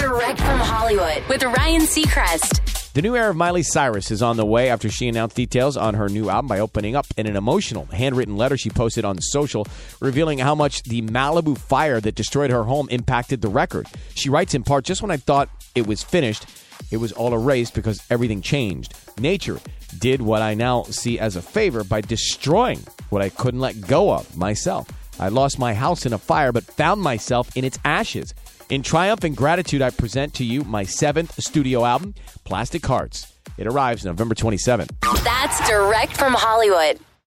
Direct from Hollywood with Ryan Seacrest. The new era of Miley Cyrus is on the way after she announced details on her new album by opening up in an emotional handwritten letter she posted on social, revealing how much the Malibu fire that destroyed her home impacted the record. She writes in part, Just when I thought it was finished, it was all erased because everything changed. Nature did what I now see as a favor by destroying what I couldn't let go of myself. I lost my house in a fire, but found myself in its ashes. In triumph and gratitude, I present to you my seventh studio album, Plastic Hearts. It arrives November 27th. That's direct from Hollywood.